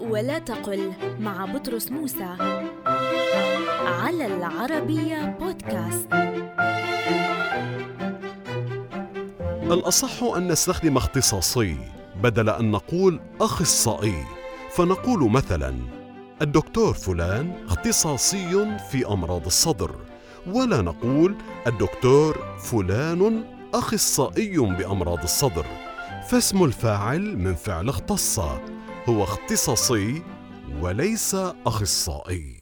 ولا تقل مع بطرس موسى. على العربية بودكاست. الأصح أن نستخدم اختصاصي بدل أن نقول أخصائي. فنقول مثلا الدكتور فلان اختصاصي في أمراض الصدر. ولا نقول الدكتور فلان أخصائي بأمراض الصدر. فاسم الفاعل من فعل اختص. هو اختصاصي وليس أخصائي.